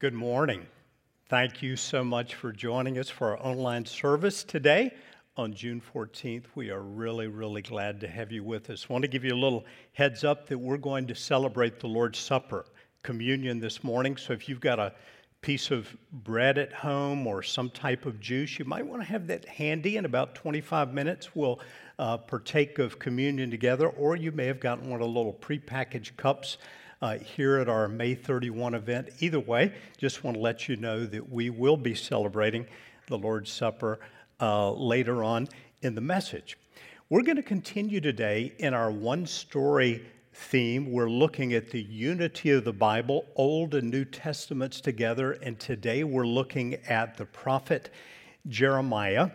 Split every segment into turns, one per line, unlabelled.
Good morning. Thank you so much for joining us for our online service today on June 14th. We are really, really glad to have you with us. I want to give you a little heads up that we're going to celebrate the Lord's Supper, communion this morning. So if you've got a piece of bread at home or some type of juice, you might want to have that handy in about 25 minutes. We'll uh, partake of communion together, or you may have gotten one of the little prepackaged cups uh, here at our May 31 event. Either way, just want to let you know that we will be celebrating the Lord's Supper uh, later on in the message. We're going to continue today in our one story theme. We're looking at the unity of the Bible, Old and New Testaments together, and today we're looking at the prophet Jeremiah.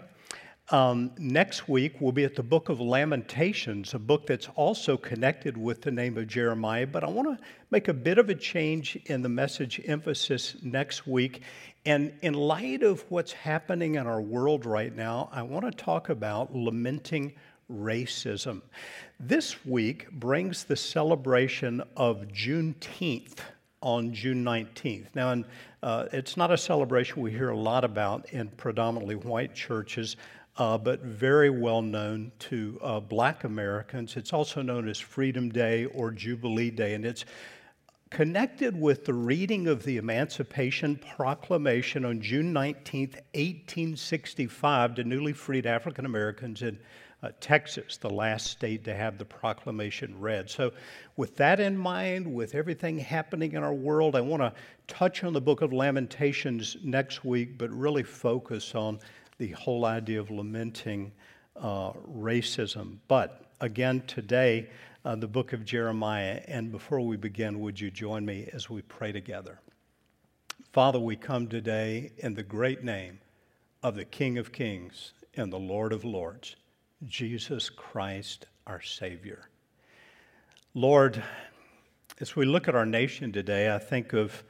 Um, next week, we'll be at the book of Lamentations, a book that's also connected with the name of Jeremiah. But I want to make a bit of a change in the message emphasis next week. And in light of what's happening in our world right now, I want to talk about lamenting racism. This week brings the celebration of Juneteenth on June 19th. Now, and, uh, it's not a celebration we hear a lot about in predominantly white churches uh, but very well known to uh, black Americans. It's also known as Freedom Day or Jubilee Day, and it's connected with the reading of the Emancipation Proclamation on June 19, 1865, to newly freed African Americans in uh, Texas, the last state to have the proclamation read. So, with that in mind, with everything happening in our world, I want to touch on the book of Lamentations next week, but really focus on the whole idea of lamenting uh, racism. But again, today, uh, the book of Jeremiah. And before we begin, would you join me as we pray together? Father, we come today in the great name of the King of Kings and the Lord of Lords, Jesus Christ, our Savior. Lord, as we look at our nation today, I think of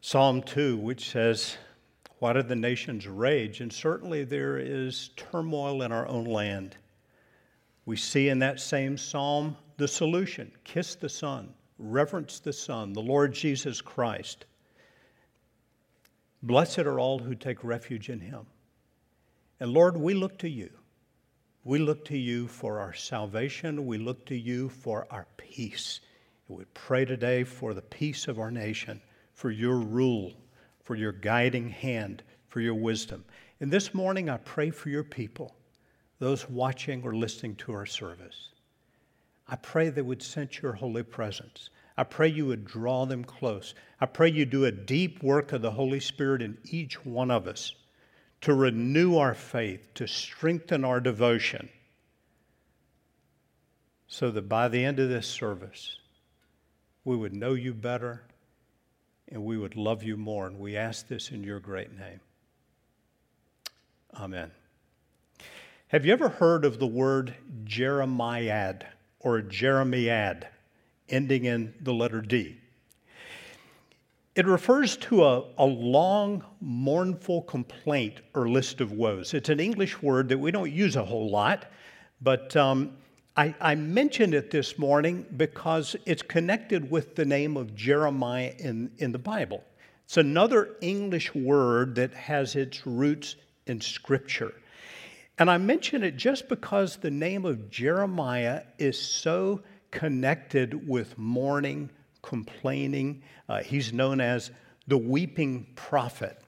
Psalm 2, which says, why do the nations rage? And certainly there is turmoil in our own land. We see in that same psalm the solution kiss the Son, reverence the Son, the Lord Jesus Christ. Blessed are all who take refuge in him. And Lord, we look to you. We look to you for our salvation. We look to you for our peace. And we pray today for the peace of our nation, for your rule for your guiding hand, for your wisdom. And this morning, I pray for your people, those watching or listening to our service. I pray they would sense your holy presence. I pray you would draw them close. I pray you do a deep work of the Holy Spirit in each one of us to renew our faith, to strengthen our devotion, so that by the end of this service, we would know you better and we would love you more. And we ask this in your great name. Amen. Have you ever heard of the word Jeremiad or Jeremiad, ending in the letter D? It refers to a, a long, mournful complaint or list of woes. It's an English word that we don't use a whole lot, but um, I, I mentioned it this morning because it's connected with the name of Jeremiah in, in the Bible. It's another English word that has its roots in Scripture. And I mention it just because the name of Jeremiah is so connected with mourning, complaining. Uh, he's known as the weeping prophet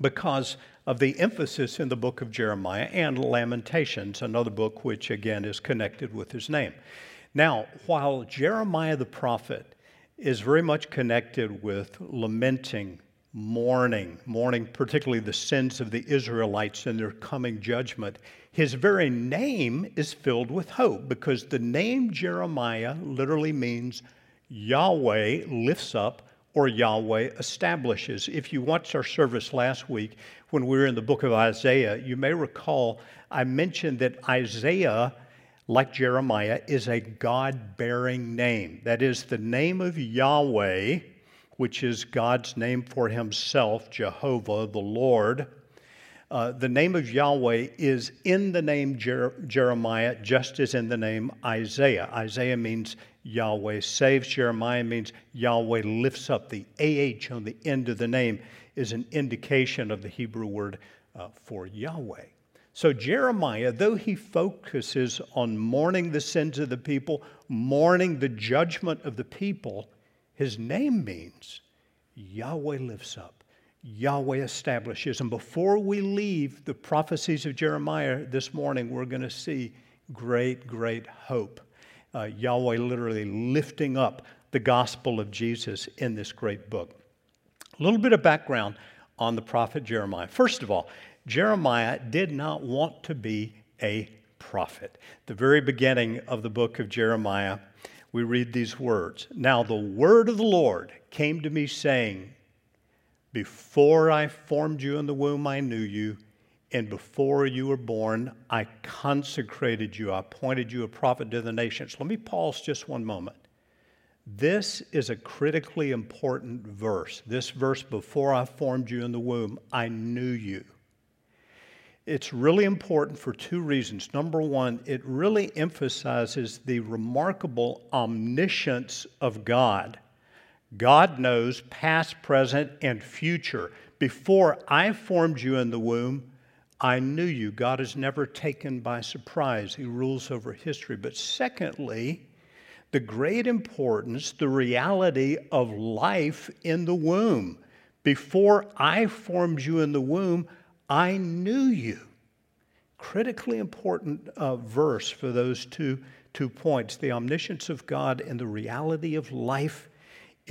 because of the emphasis in the book of Jeremiah and Lamentations, another book which again is connected with his name. Now, while Jeremiah the prophet is very much connected with lamenting, mourning, mourning particularly the sins of the Israelites and their coming judgment, his very name is filled with hope because the name Jeremiah literally means Yahweh lifts up or Yahweh establishes. If you watched our service last week when we were in the book of Isaiah, you may recall I mentioned that Isaiah, like Jeremiah, is a God bearing name. That is the name of Yahweh, which is God's name for himself, Jehovah, the Lord. Uh, the name of Yahweh is in the name Jer- Jeremiah, just as in the name Isaiah. Isaiah means Yahweh saves, Jeremiah means Yahweh lifts up. The AH on the end of the name is an indication of the Hebrew word uh, for Yahweh. So, Jeremiah, though he focuses on mourning the sins of the people, mourning the judgment of the people, his name means Yahweh lifts up. Yahweh establishes. And before we leave the prophecies of Jeremiah this morning, we're going to see great, great hope. Uh, Yahweh literally lifting up the gospel of Jesus in this great book. A little bit of background on the prophet Jeremiah. First of all, Jeremiah did not want to be a prophet. The very beginning of the book of Jeremiah, we read these words Now the word of the Lord came to me, saying, before I formed you in the womb, I knew you. And before you were born, I consecrated you. I appointed you a prophet to the nations. Let me pause just one moment. This is a critically important verse. This verse, before I formed you in the womb, I knew you. It's really important for two reasons. Number one, it really emphasizes the remarkable omniscience of God God knows past, present, and future. Before I formed you in the womb, I knew you. God is never taken by surprise, He rules over history. But secondly, the great importance, the reality of life in the womb. Before I formed you in the womb, I knew you. Critically important uh, verse for those two, two points the omniscience of God and the reality of life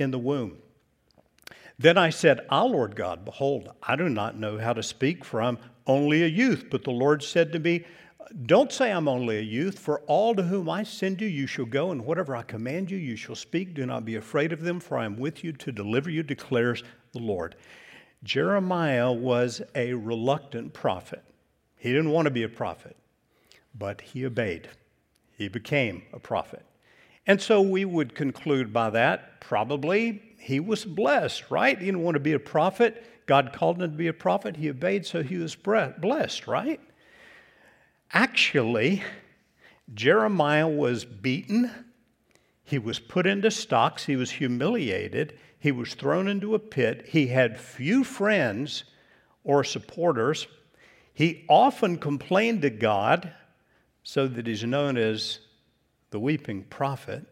in the womb. Then I said, Ah, Lord God, behold, I do not know how to speak, for I'm only a youth. But the Lord said to me, Don't say I'm only a youth, for all to whom I send you, you shall go, and whatever I command you, you shall speak. Do not be afraid of them, for I am with you to deliver you, declares the Lord. Jeremiah was a reluctant prophet. He didn't want to be a prophet, but he obeyed. He became a prophet. And so we would conclude by that probably he was blessed, right? He didn't want to be a prophet. God called him to be a prophet. He obeyed, so he was blessed, right? Actually, Jeremiah was beaten. He was put into stocks. He was humiliated. He was thrown into a pit. He had few friends or supporters. He often complained to God, so that he's known as the weeping prophet.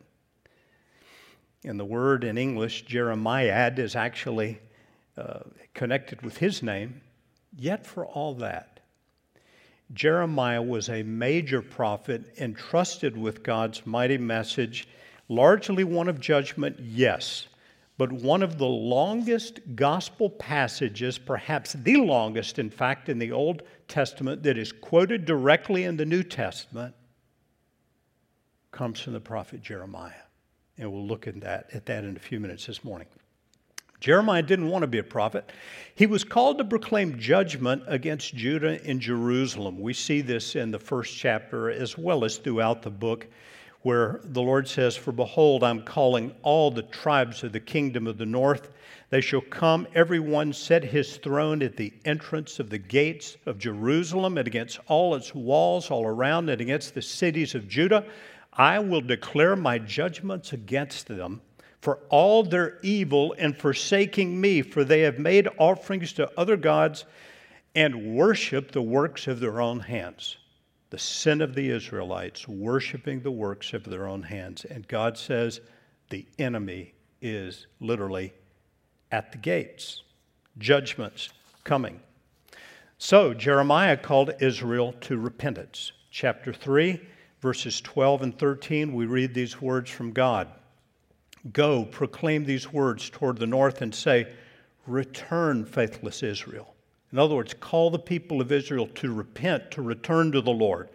And the word in English, Jeremiad, is actually uh, connected with his name. Yet, for all that, Jeremiah was a major prophet entrusted with God's mighty message, largely one of judgment, yes, but one of the longest gospel passages, perhaps the longest, in fact, in the Old Testament, that is quoted directly in the New Testament comes from the prophet Jeremiah. And we'll look at that, at that in a few minutes this morning. Jeremiah didn't want to be a prophet. He was called to proclaim judgment against Judah and Jerusalem. We see this in the first chapter as well as throughout the book, where the Lord says, For behold, I'm calling all the tribes of the kingdom of the north. They shall come, every one set his throne at the entrance of the gates of Jerusalem and against all its walls all around and against the cities of Judah. I will declare my judgments against them for all their evil and forsaking me, for they have made offerings to other gods and worship the works of their own hands. The sin of the Israelites, worshiping the works of their own hands. And God says the enemy is literally at the gates, judgments coming. So Jeremiah called Israel to repentance. Chapter 3 verses 12 and 13, we read these words from God Go, proclaim these words toward the north and say, Return, faithless Israel. In other words, call the people of Israel to repent, to return to the Lord.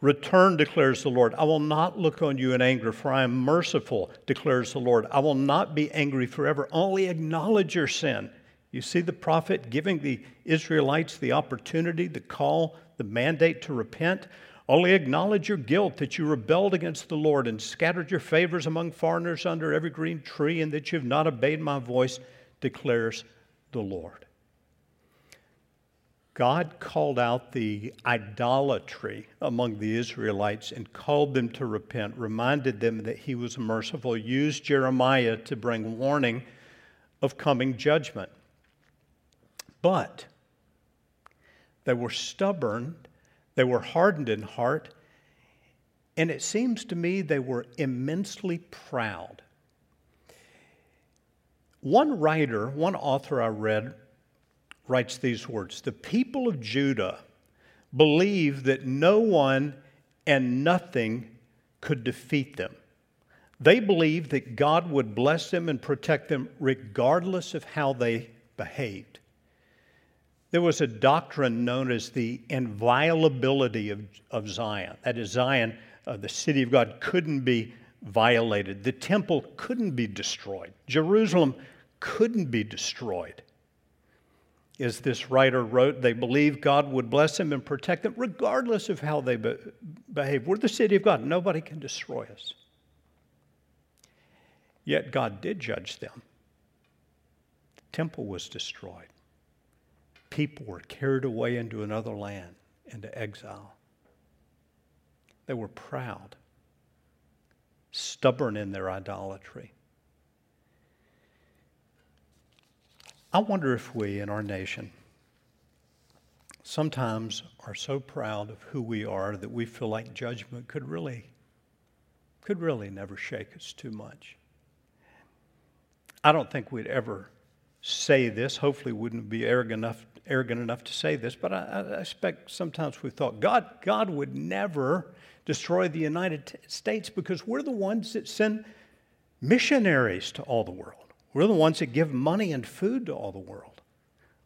Return, declares the Lord. I will not look on you in anger, for I am merciful, declares the Lord. I will not be angry forever. Only acknowledge your sin. You see the prophet giving the Israelites the opportunity, the call, the mandate to repent. Only acknowledge your guilt that you rebelled against the Lord and scattered your favors among foreigners under every green tree, and that you have not obeyed my voice, declares the Lord. God called out the idolatry among the Israelites and called them to repent, reminded them that He was merciful, used Jeremiah to bring warning of coming judgment. But they were stubborn, they were hardened in heart, and it seems to me they were immensely proud. One writer, one author I read, writes these words The people of Judah believed that no one and nothing could defeat them. They believed that God would bless them and protect them regardless of how they behaved. There was a doctrine known as the inviolability of, of Zion. That is, Zion, uh, the city of God, couldn't be violated. The temple couldn't be destroyed. Jerusalem couldn't be destroyed as this writer wrote, they believed God would bless them and protect them regardless of how they be- behave. We're the city of God. Nobody can destroy us. Yet God did judge them. The temple was destroyed. People were carried away into another land, into exile. They were proud, stubborn in their idolatry. I wonder if we in our nation sometimes are so proud of who we are that we feel like judgment could really could really never shake us too much. I don't think we'd ever say this. Hopefully, wouldn't be arrogant enough, arrogant enough to say this. But I, I expect sometimes we thought God, God would never destroy the United States because we're the ones that send missionaries to all the world. We're the ones that give money and food to all the world.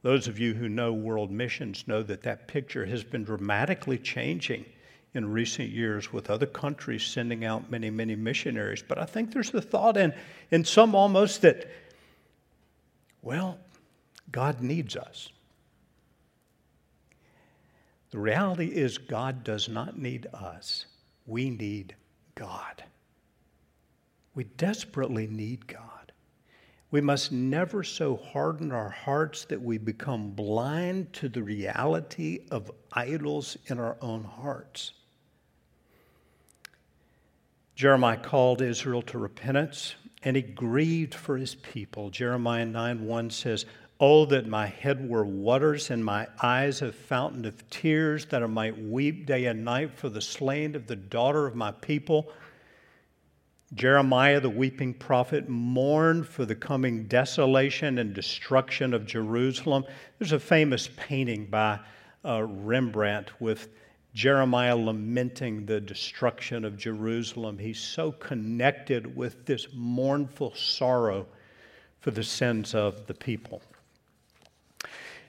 Those of you who know world missions know that that picture has been dramatically changing in recent years with other countries sending out many, many missionaries. But I think there's the thought in, in some almost that, well, God needs us. The reality is, God does not need us. We need God. We desperately need God. We must never so harden our hearts that we become blind to the reality of idols in our own hearts. Jeremiah called Israel to repentance and he grieved for his people. Jeremiah 9 1 says, Oh, that my head were waters and my eyes a fountain of tears, that I might weep day and night for the slain of the daughter of my people Jeremiah, the weeping prophet, mourned for the coming desolation and destruction of Jerusalem. There's a famous painting by uh, Rembrandt with Jeremiah lamenting the destruction of Jerusalem. He's so connected with this mournful sorrow for the sins of the people.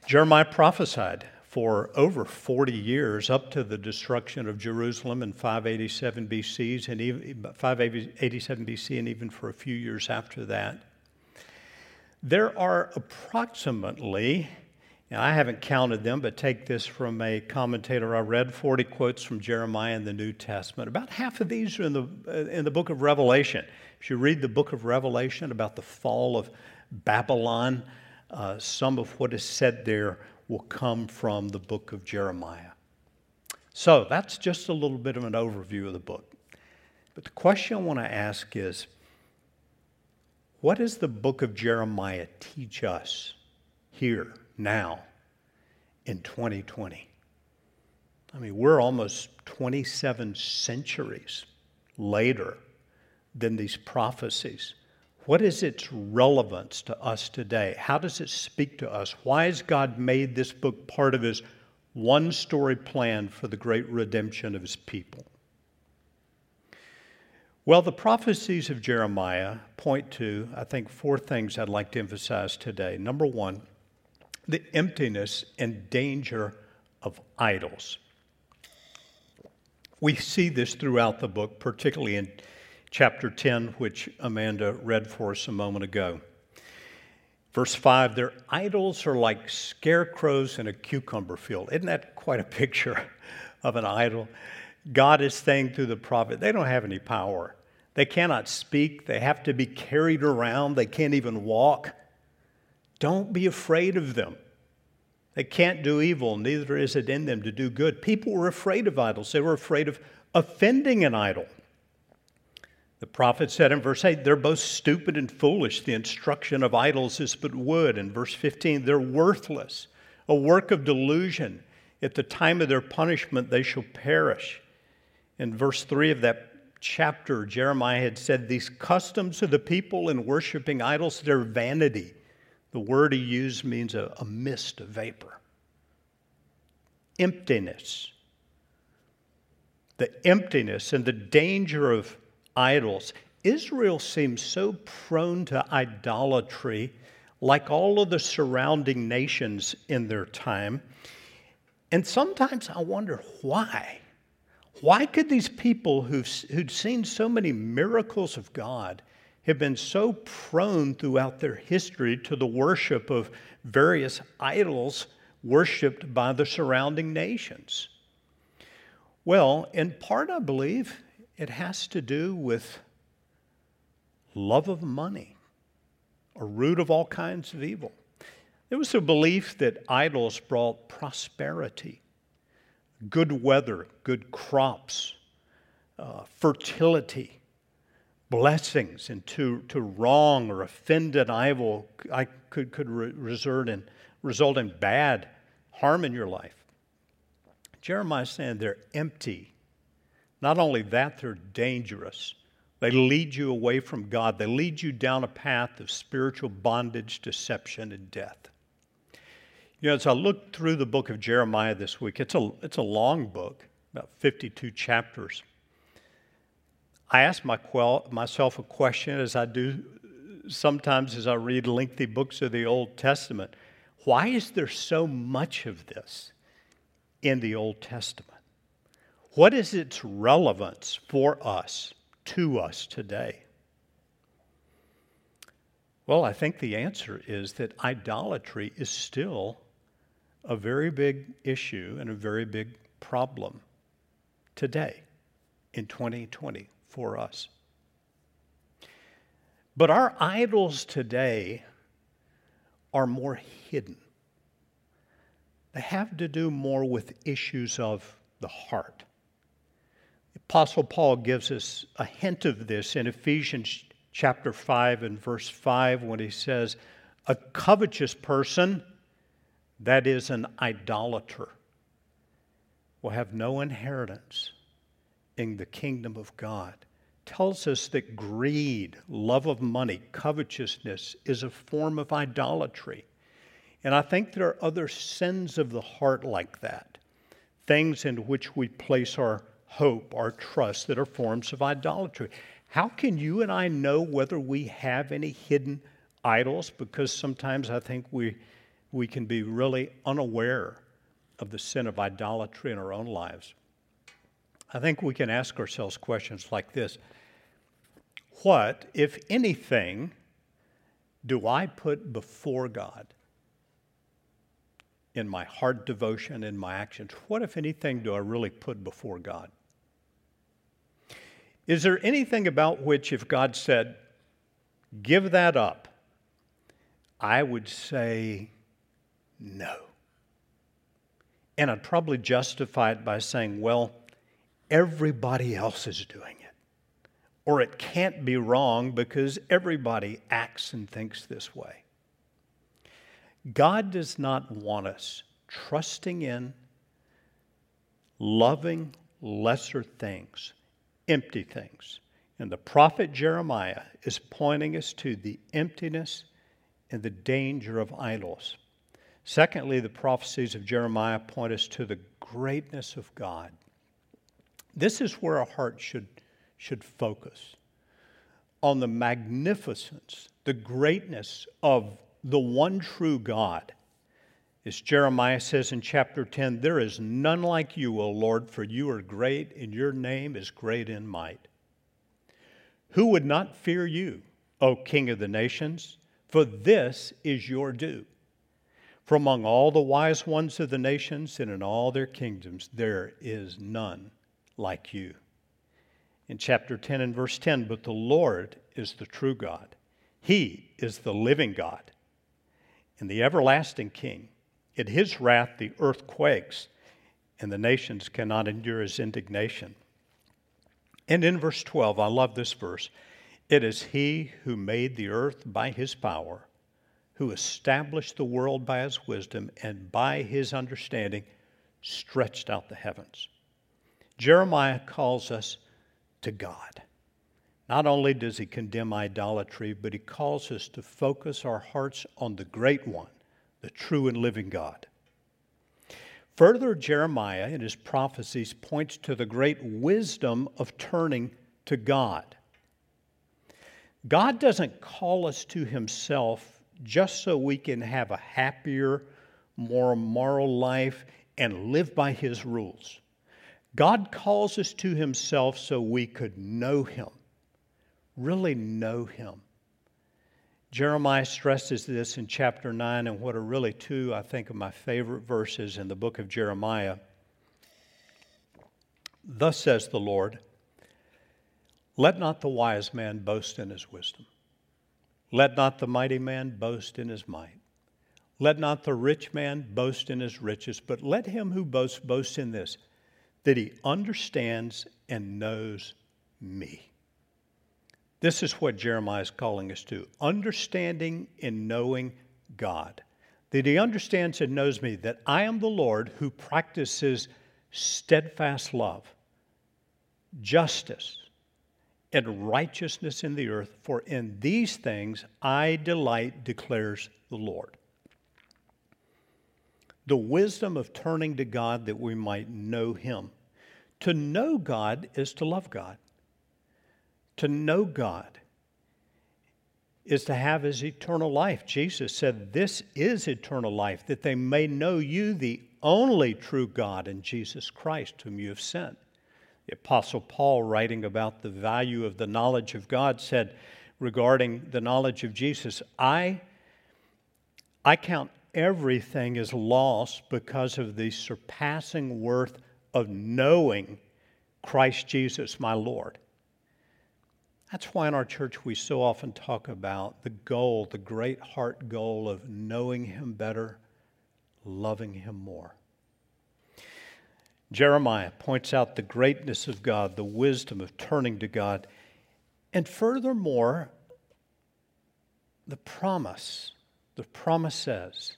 Jeremiah prophesied for over 40 years up to the destruction of Jerusalem in 587 BC and even 587 BC and even for a few years after that. There are approximately now, I haven't counted them, but take this from a commentator I read 40 quotes from Jeremiah in the New Testament. About half of these are in the, in the book of Revelation. If you read the book of Revelation about the fall of Babylon, uh, some of what is said there will come from the book of Jeremiah. So that's just a little bit of an overview of the book. But the question I want to ask is what does the book of Jeremiah teach us here, now, in 2020? I mean, we're almost 27 centuries later than these prophecies. What is its relevance to us today? How does it speak to us? Why has God made this book part of His one story plan for the great redemption of His people? Well, the prophecies of Jeremiah point to, I think, four things I'd like to emphasize today. Number one, the emptiness and danger of idols. We see this throughout the book, particularly in chapter 10, which Amanda read for us a moment ago. Verse 5 Their idols are like scarecrows in a cucumber field. Isn't that quite a picture of an idol? God is saying through the prophet, they don't have any power. They cannot speak. They have to be carried around. They can't even walk. Don't be afraid of them. They can't do evil, neither is it in them to do good. People were afraid of idols, they were afraid of offending an idol. The prophet said in verse 8, they're both stupid and foolish. The instruction of idols is but wood. In verse 15, they're worthless, a work of delusion. At the time of their punishment, they shall perish. In verse 3 of that chapter, Jeremiah had said, These customs of the people in worshiping idols, they're vanity. The word he used means a, a mist, a vapor. Emptiness. The emptiness and the danger of idols. Israel seems so prone to idolatry, like all of the surrounding nations in their time. And sometimes I wonder why. Why could these people who've, who'd seen so many miracles of God have been so prone throughout their history to the worship of various idols worshiped by the surrounding nations? Well, in part, I believe it has to do with love of money, a root of all kinds of evil. There was a belief that idols brought prosperity, good weather, good crops, uh, fertility, blessings, and to, to wrong or offend an idol I could, could re- result, in, result in bad harm in your life. Jeremiah is saying they're empty. Not only that, they're dangerous. They lead you away from God. They lead you down a path of spiritual bondage, deception, and death. You know, as I looked through the book of Jeremiah this week, it's a, it's a long book, about 52 chapters. I asked my myself a question, as I do sometimes as I read lengthy books of the Old Testament why is there so much of this in the Old Testament? What is its relevance for us, to us today? Well, I think the answer is that idolatry is still a very big issue and a very big problem today in 2020 for us. But our idols today are more hidden. They have to do more with issues of the heart. Apostle Paul gives us a hint of this in Ephesians chapter 5 and verse 5 when he says, A covetous person that is an idolater, will have no inheritance in the kingdom of God. Tells us that greed, love of money, covetousness is a form of idolatry. And I think there are other sins of the heart like that, things in which we place our hope, our trust, that are forms of idolatry. How can you and I know whether we have any hidden idols? Because sometimes I think we we can be really unaware of the sin of idolatry in our own lives. I think we can ask ourselves questions like this What, if anything, do I put before God in my heart devotion, in my actions? What, if anything, do I really put before God? Is there anything about which, if God said, give that up, I would say, no. And I'd probably justify it by saying, well, everybody else is doing it. Or it can't be wrong because everybody acts and thinks this way. God does not want us trusting in, loving lesser things, empty things. And the prophet Jeremiah is pointing us to the emptiness and the danger of idols. Secondly, the prophecies of Jeremiah point us to the greatness of God. This is where our heart should, should focus on the magnificence, the greatness of the one true God. As Jeremiah says in chapter 10, there is none like you, O Lord, for you are great, and your name is great in might. Who would not fear you, O King of the nations? For this is your due. For among all the wise ones of the nations and in all their kingdoms, there is none like you. In chapter 10 and verse 10, but the Lord is the true God. He is the living God and the everlasting King. In his wrath, the earth quakes, and the nations cannot endure his indignation. And in verse 12, I love this verse. It is he who made the earth by his power, who established the world by his wisdom, and by his understanding stretched out the heavens. Jeremiah calls us to God. Not only does he condemn idolatry, but he calls us to focus our hearts on the great one, the true and living God. Further, Jeremiah in his prophecies points to the great wisdom of turning to God. God doesn't call us to himself just so we can have a happier, more moral life and live by his rules. God calls us to himself so we could know him really know Him. Jeremiah stresses this in chapter 9, and what are really two, I think, of my favorite verses in the book of Jeremiah. Thus says the Lord Let not the wise man boast in his wisdom, let not the mighty man boast in his might. Let not the rich man boast in his riches, but let him who boasts boast in this, that he understands and knows me. This is what Jeremiah is calling us to understanding and knowing God. That he understands and knows me, that I am the Lord who practices steadfast love, justice, and righteousness in the earth, for in these things I delight, declares the Lord. The wisdom of turning to God that we might know Him. To know God is to love God. To know God is to have his eternal life. Jesus said, This is eternal life, that they may know you, the only true God, and Jesus Christ, whom you have sent. The Apostle Paul, writing about the value of the knowledge of God, said regarding the knowledge of Jesus, I, I count everything as loss because of the surpassing worth of knowing Christ Jesus, my Lord. That's why in our church we so often talk about the goal, the great heart goal of knowing Him better, loving Him more. Jeremiah points out the greatness of God, the wisdom of turning to God, and furthermore, the promise, the promises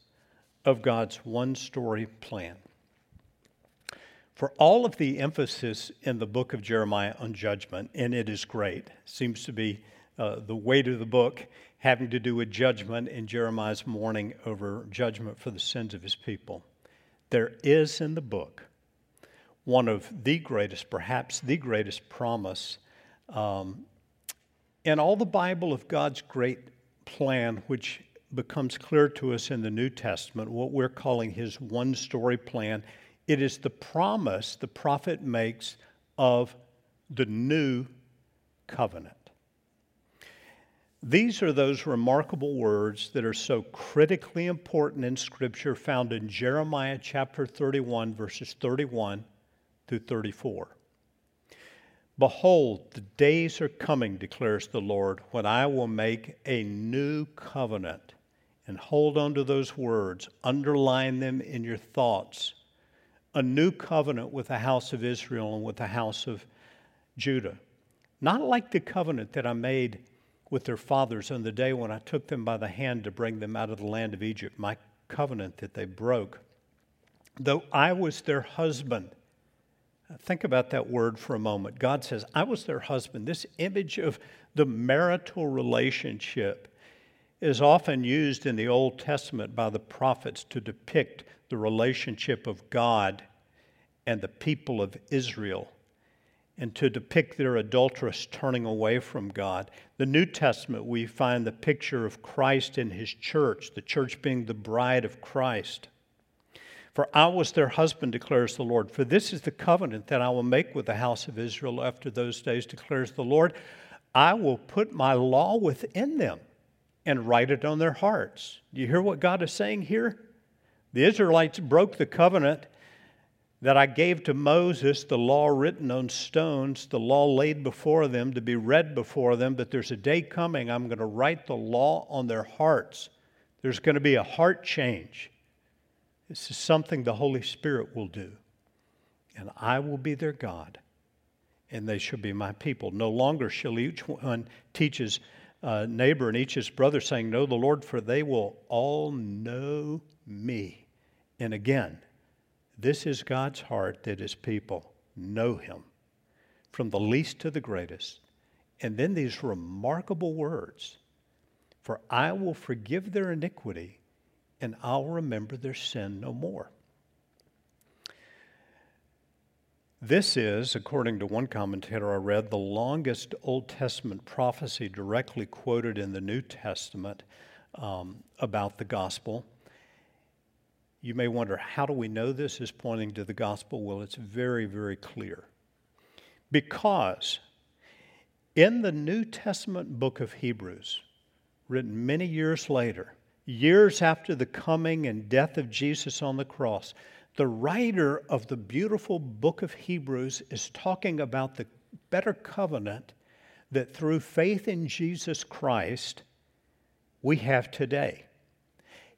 of God's one story plan. For all of the emphasis in the book of Jeremiah on judgment, and it is great, seems to be uh, the weight of the book having to do with judgment in Jeremiah's mourning over judgment for the sins of his people. There is in the book one of the greatest, perhaps the greatest promise um, in all the Bible of God's great plan, which becomes clear to us in the New Testament, what we're calling his one story plan it is the promise the prophet makes of the new covenant. These are those remarkable words that are so critically important in Scripture, found in Jeremiah chapter 31, verses 31 through 34. Behold, the days are coming, declares the Lord, when I will make a new covenant. And hold on to those words, underline them in your thoughts a new covenant with the house of Israel and with the house of Judah. Not like the covenant that I made with their fathers on the day when I took them by the hand to bring them out of the land of Egypt, my covenant that they broke. Though I was their husband. Think about that word for a moment. God says, I was their husband. This image of the marital relationship is often used in the Old Testament by the prophets to depict the relationship of God and the people of Israel and to depict their adulterous turning away from God. The New Testament, we find the picture of Christ and his church, the church being the bride of Christ. For I was their husband, declares the Lord. For this is the covenant that I will make with the house of Israel after those days, declares the Lord. I will put my law within them and write it on their hearts. Do you hear what God is saying here? The Israelites broke the covenant that I gave to Moses, the law written on stones, the law laid before them to be read before them, but there's a day coming I'm going to write the law on their hearts. There's going to be a heart change. This is something the Holy Spirit will do. And I will be their God, and they shall be my people. No longer shall each one teach his uh, neighbor and each his brother, saying, Know the Lord, for they will all know me. And again, this is God's heart that his people know him, from the least to the greatest. And then these remarkable words For I will forgive their iniquity, and I'll remember their sin no more. This is, according to one commentator I read, the longest Old Testament prophecy directly quoted in the New Testament um, about the gospel. You may wonder, how do we know this is pointing to the gospel? Well, it's very, very clear. Because in the New Testament book of Hebrews, written many years later, years after the coming and death of Jesus on the cross, the writer of the beautiful book of Hebrews is talking about the better covenant that through faith in Jesus Christ we have today.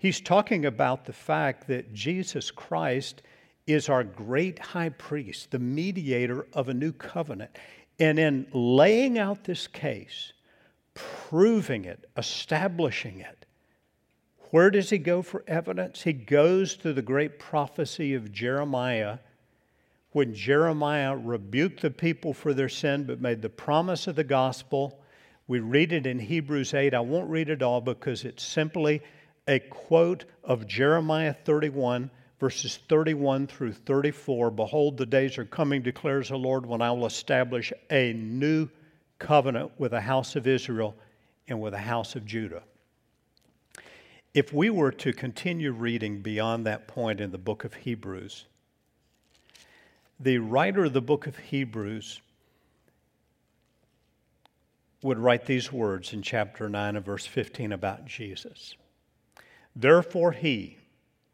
He's talking about the fact that Jesus Christ is our great high priest, the mediator of a new covenant. And in laying out this case, proving it, establishing it, where does he go for evidence? He goes to the great prophecy of Jeremiah when Jeremiah rebuked the people for their sin but made the promise of the gospel. We read it in Hebrews 8. I won't read it all because it's simply a quote of Jeremiah 31, verses 31 through 34. Behold, the days are coming, declares the Lord, when I will establish a new covenant with the house of Israel and with the house of Judah. If we were to continue reading beyond that point in the book of Hebrews, the writer of the book of Hebrews would write these words in chapter 9 and verse 15 about Jesus. Therefore, he,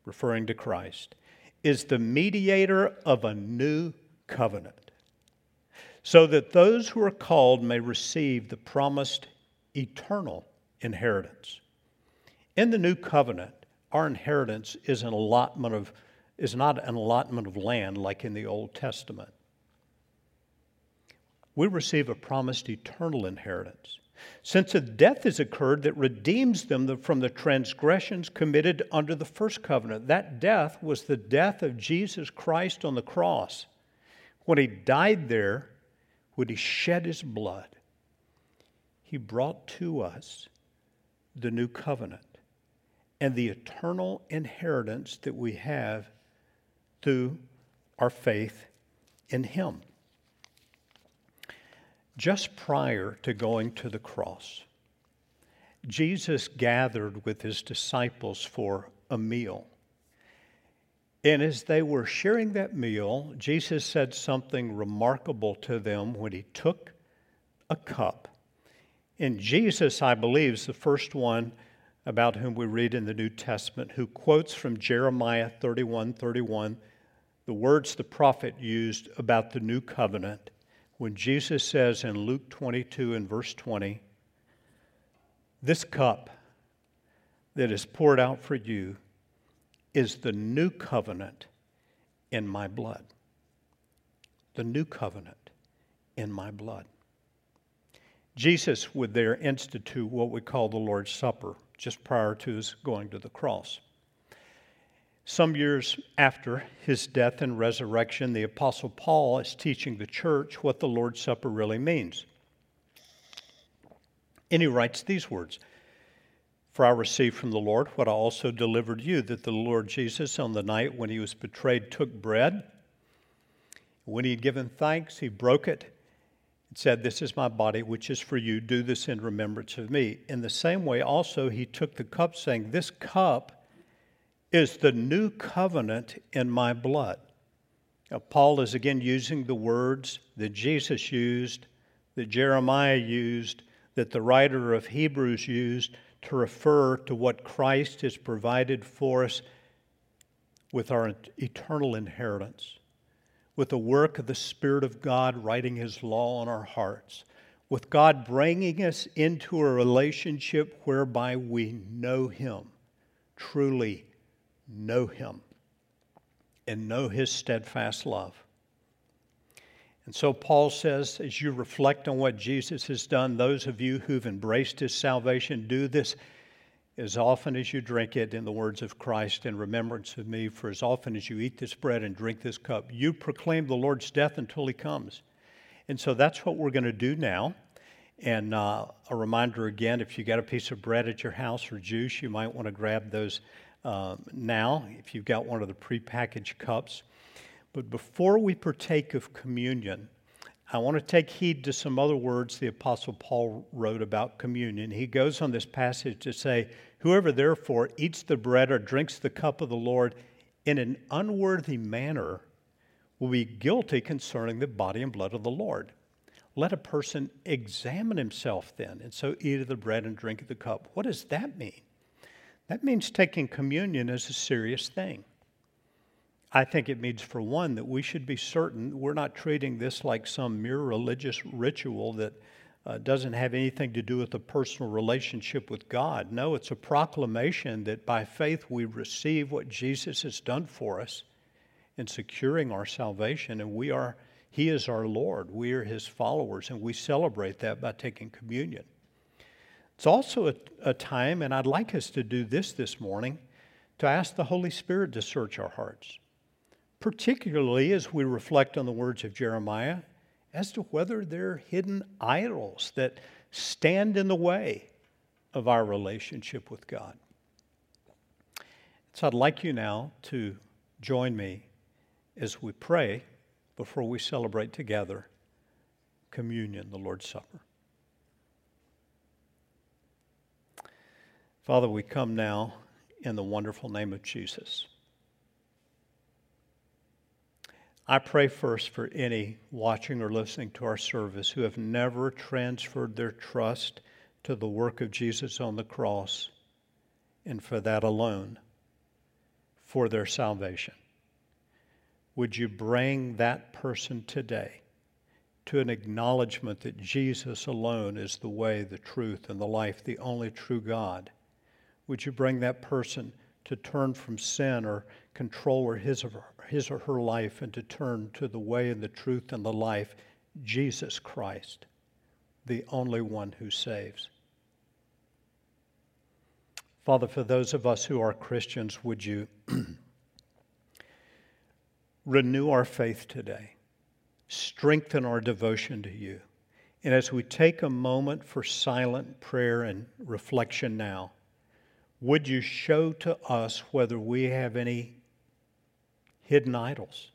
referring to Christ, is the mediator of a new covenant, so that those who are called may receive the promised eternal inheritance. In the new covenant, our inheritance is an allotment of is not an allotment of land like in the Old Testament. We receive a promised eternal inheritance. Since a death has occurred that redeems them from the transgressions committed under the first covenant, that death was the death of Jesus Christ on the cross. When he died there, when he shed his blood, he brought to us the new covenant and the eternal inheritance that we have through our faith in Him. Just prior to going to the cross, Jesus gathered with his disciples for a meal. And as they were sharing that meal, Jesus said something remarkable to them when he took a cup. And Jesus, I believe, is the first one about whom we read in the New Testament, who quotes from Jeremiah 31 31, the words the prophet used about the new covenant, when Jesus says in Luke 22 and verse 20, This cup that is poured out for you is the new covenant in my blood. The new covenant in my blood. Jesus would there institute what we call the Lord's Supper just prior to his going to the cross. Some years after his death and resurrection, the Apostle Paul is teaching the church what the Lord's Supper really means. And he writes these words For I received from the Lord what I also delivered you, that the Lord Jesus, on the night when he was betrayed, took bread. When he had given thanks, he broke it and said, This is my body, which is for you. Do this in remembrance of me. In the same way, also, he took the cup, saying, This cup is the new covenant in my blood. Now, Paul is again using the words that Jesus used, that Jeremiah used, that the writer of Hebrews used to refer to what Christ has provided for us with our eternal inheritance with the work of the Spirit of God writing His law on our hearts, with God bringing us into a relationship whereby we know Him, truly know Him. and know his steadfast love. And so Paul says, as you reflect on what Jesus has done, those of you who've embraced his salvation, do this as often as you drink it in the words of Christ in remembrance of me. For as often as you eat this bread and drink this cup, you proclaim the Lord's death until he comes. And so that's what we're going to do now. And uh, a reminder again if you got a piece of bread at your house or juice, you might want to grab those um, now if you've got one of the prepackaged cups. But before we partake of communion, I want to take heed to some other words the Apostle Paul wrote about communion. He goes on this passage to say, Whoever therefore eats the bread or drinks the cup of the Lord in an unworthy manner will be guilty concerning the body and blood of the Lord. Let a person examine himself then, and so eat of the bread and drink of the cup. What does that mean? That means taking communion as a serious thing. I think it means, for one, that we should be certain we're not treating this like some mere religious ritual that uh, doesn't have anything to do with a personal relationship with God. No, it's a proclamation that by faith we receive what Jesus has done for us in securing our salvation, and we are, He is our Lord. We are His followers, and we celebrate that by taking communion. It's also a, a time, and I'd like us to do this this morning, to ask the Holy Spirit to search our hearts particularly as we reflect on the words of Jeremiah as to whether they're hidden idols that stand in the way of our relationship with God. So I'd like you now to join me as we pray before we celebrate together communion, the Lord's Supper. Father, we come now in the wonderful name of Jesus. I pray first for any watching or listening to our service who have never transferred their trust to the work of Jesus on the cross and for that alone for their salvation. Would you bring that person today to an acknowledgement that Jesus alone is the way, the truth, and the life, the only true God? Would you bring that person to turn from sin or control or his or, his or her life and to turn to the way and the truth and the life, Jesus Christ, the only one who saves. Father, for those of us who are Christians, would you renew our faith today, strengthen our devotion to you. And as we take a moment for silent prayer and reflection now, would you show to us whether we have any hidden idols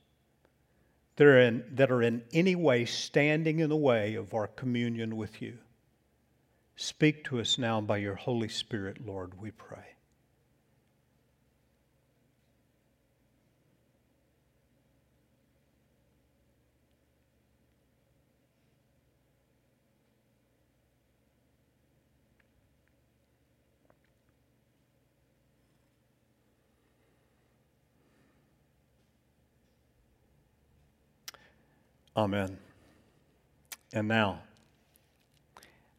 that are, in, that are in any way standing in the way of our communion with you? Speak to us now by your Holy Spirit, Lord, we pray. Amen. And now,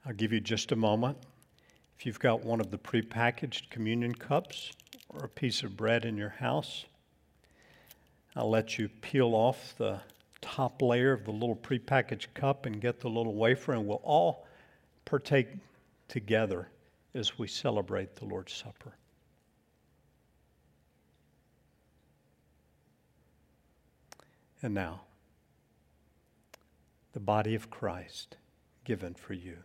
I'll give you just a moment. If you've got one of the prepackaged communion cups or a piece of bread in your house, I'll let you peel off the top layer of the little prepackaged cup and get the little wafer, and we'll all partake together as we celebrate the Lord's Supper. And now, the body of Christ given for you.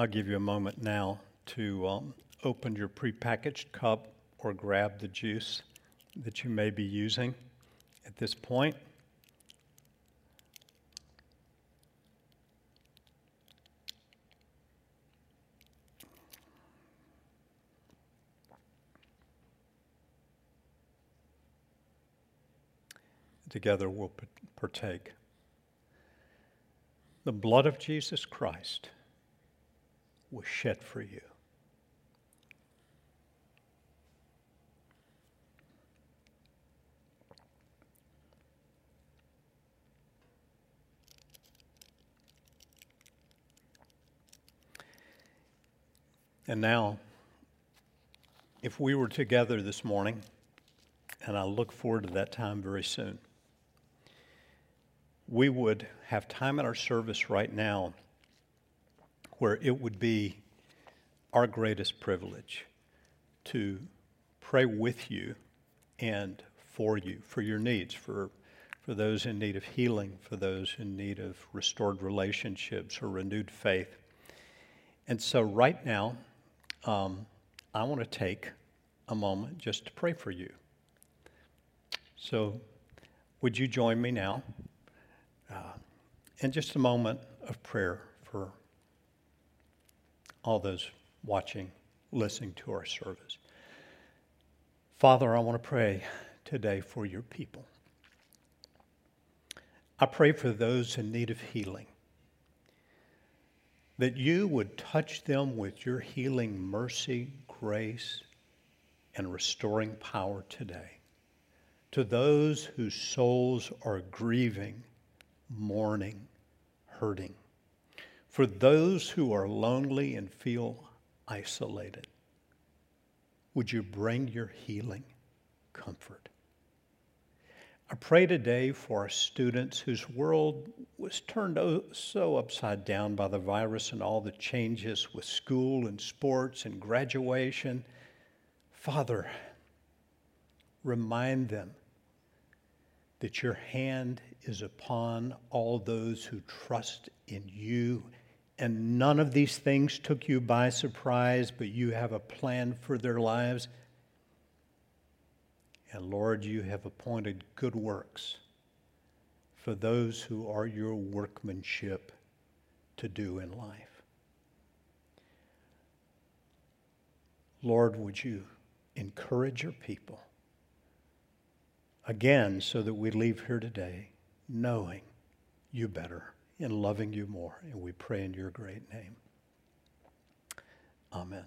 I'll give you a moment now to um, open your prepackaged cup or grab the juice that you may be using at this point. together will partake. The blood of Jesus Christ was shed for you. And now, if we were together this morning, and I look forward to that time very soon, we would have time in our service right now where it would be our greatest privilege to pray with you and for you, for your needs, for, for those in need of healing, for those in need of restored relationships or renewed faith. And so, right now, um, I want to take a moment just to pray for you. So, would you join me now uh, in just a moment of prayer for all those watching, listening to our service? Father, I want to pray today for your people. I pray for those in need of healing that you would touch them with your healing mercy, grace, and restoring power today. To those whose souls are grieving, mourning, hurting. For those who are lonely and feel isolated, would you bring your healing comfort? I pray today for our students whose world was turned so upside down by the virus and all the changes with school and sports and graduation. Father, remind them that your hand is upon all those who trust in you. And none of these things took you by surprise, but you have a plan for their lives. And Lord, you have appointed good works for those who are your workmanship to do in life. Lord, would you encourage your people again so that we leave here today knowing you better and loving you more? And we pray in your great name. Amen.